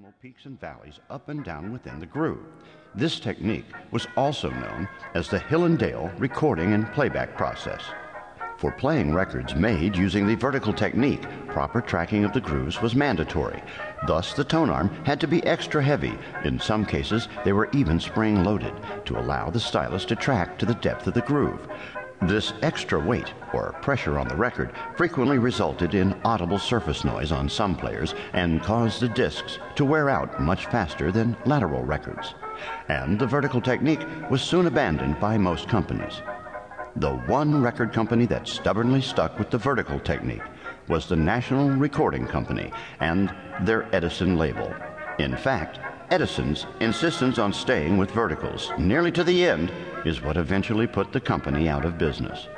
decimal peaks and valleys up and down within the groove. This technique was also known as the Hill and Dale recording and playback process. For playing records made using the vertical technique, proper tracking of the grooves was mandatory. Thus, the tone arm had to be extra heavy. In some cases, they were even spring loaded to allow the stylus to track to the depth of the groove. This extra weight, or pressure on the record, frequently resulted in audible surface noise on some players and caused the discs to wear out much faster than lateral records. And the vertical technique was soon abandoned by most companies. The one record company that stubbornly stuck with the vertical technique was the National Recording Company and their Edison label. In fact, Edison's insistence on staying with verticals nearly to the end is what eventually put the company out of business.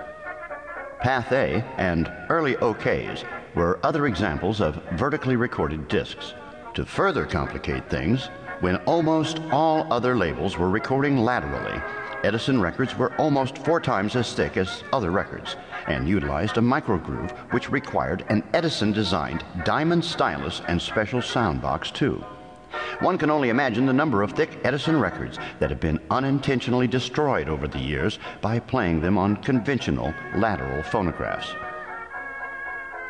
Pathé and early OKehs were other examples of vertically recorded discs. To further complicate things, when almost all other labels were recording laterally, Edison records were almost four times as thick as other records and utilized a microgroove which required an Edison designed diamond stylus and special sound box too. One can only imagine the number of thick Edison records that have been unintentionally destroyed over the years by playing them on conventional lateral phonographs.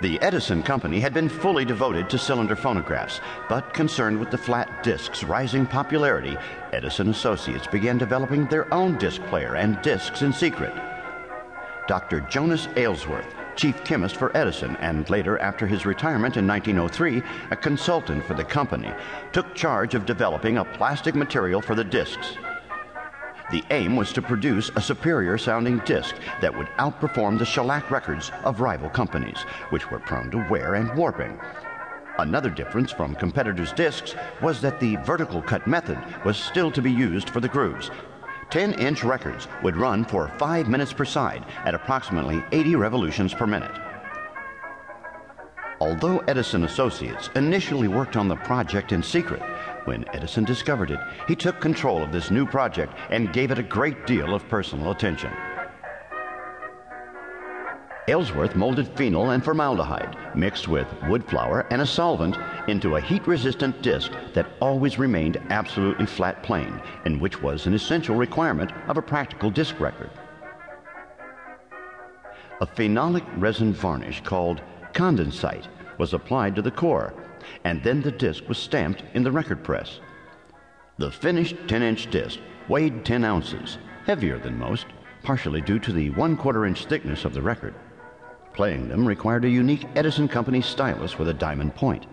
The Edison Company had been fully devoted to cylinder phonographs, but concerned with the flat disc's rising popularity, Edison Associates began developing their own disc player and discs in secret. Dr. Jonas Aylsworth, chief chemist for Edison, and later, after his retirement in 1903, a consultant for the company, took charge of developing a plastic material for the discs. The aim was to produce a superior sounding disc that would outperform the shellac records of rival companies, which were prone to wear and warping. Another difference from competitors' discs was that the vertical cut method was still to be used for the grooves. 10 inch records would run for 5 minutes per side at approximately 80 revolutions per minute. Although Edison Associates initially worked on the project in secret, when Edison discovered it, he took control of this new project and gave it a great deal of personal attention. Aylsworth molded phenol and formaldehyde, mixed with wood flour and a solvent, into a heat resistant disc that always remained absolutely flat plane, and which was an essential requirement of a practical disc record. A phenolic resin varnish called condensite was applied to the core, and then the disc was stamped in the record press. The finished 10 inch disc weighed 10 ounces, heavier than most, partially due to the one quarter inch thickness of the record. Playing them required a unique Edison Company stylus with a diamond point.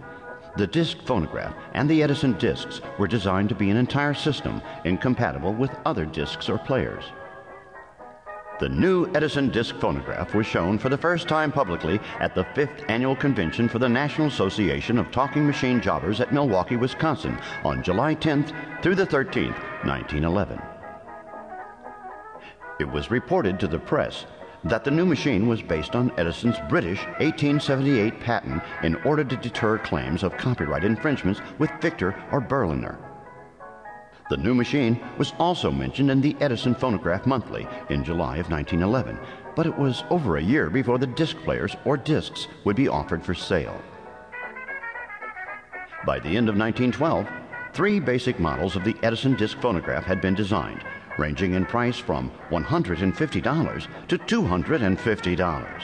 The disc phonograph and the Edison discs were designed to be an entire system incompatible with other discs or players. The new Edison disc phonograph was shown for the first time publicly at the fifth annual convention for the National Association of Talking Machine Jobbers at Milwaukee, Wisconsin on July 10th through the 13th, 1911. It was reported to the press that the new machine was based on Edison's British 1878 patent in order to deter claims of copyright infringements with Victor or Berliner. The new machine was also mentioned in the Edison Phonograph Monthly in July of 1911, but it was over a year before the disc players or discs would be offered for sale. By the end of 1912, three basic models of the Edison disc phonograph had been designed, ranging in price from $150 to $250,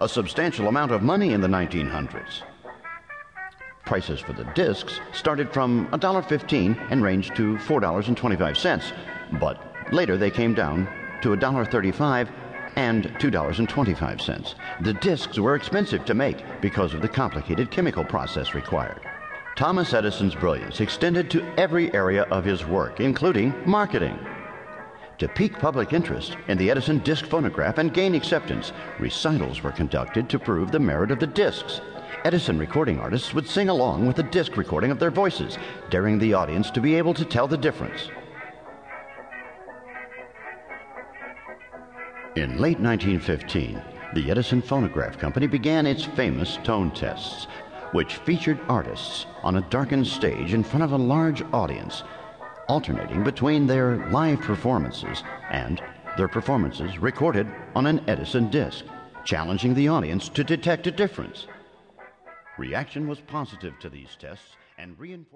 a substantial amount of money in the 1900s. Prices for the discs started from $1.15 and ranged to $4.25, but later they came down to $1.35 and $2.25. The discs were expensive to make because of the complicated chemical process required. Thomas Edison's brilliance extended to every area of his work, including marketing. To pique public interest in the Edison disc phonograph and gain acceptance, recitals were conducted to prove the merit of the discs. Edison recording artists would sing along with a disc recording of their voices, daring the audience to be able to tell the difference. In late 1915, the Edison Phonograph Company began its famous tone tests, which featured artists on a darkened stage in front of a large audience, alternating between their live performances and their performances recorded on an Edison disc, challenging the audience to detect a difference. Reaction was positive to these tests and reinforced.